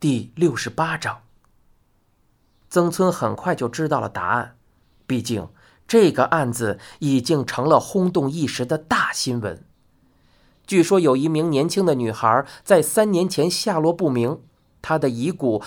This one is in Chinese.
第六十八章。曾村很快就知道了答案。毕竟这个案子已经成了轰动一时的大新闻。据说有一名年轻的女孩在三年前下落不明她的遗骨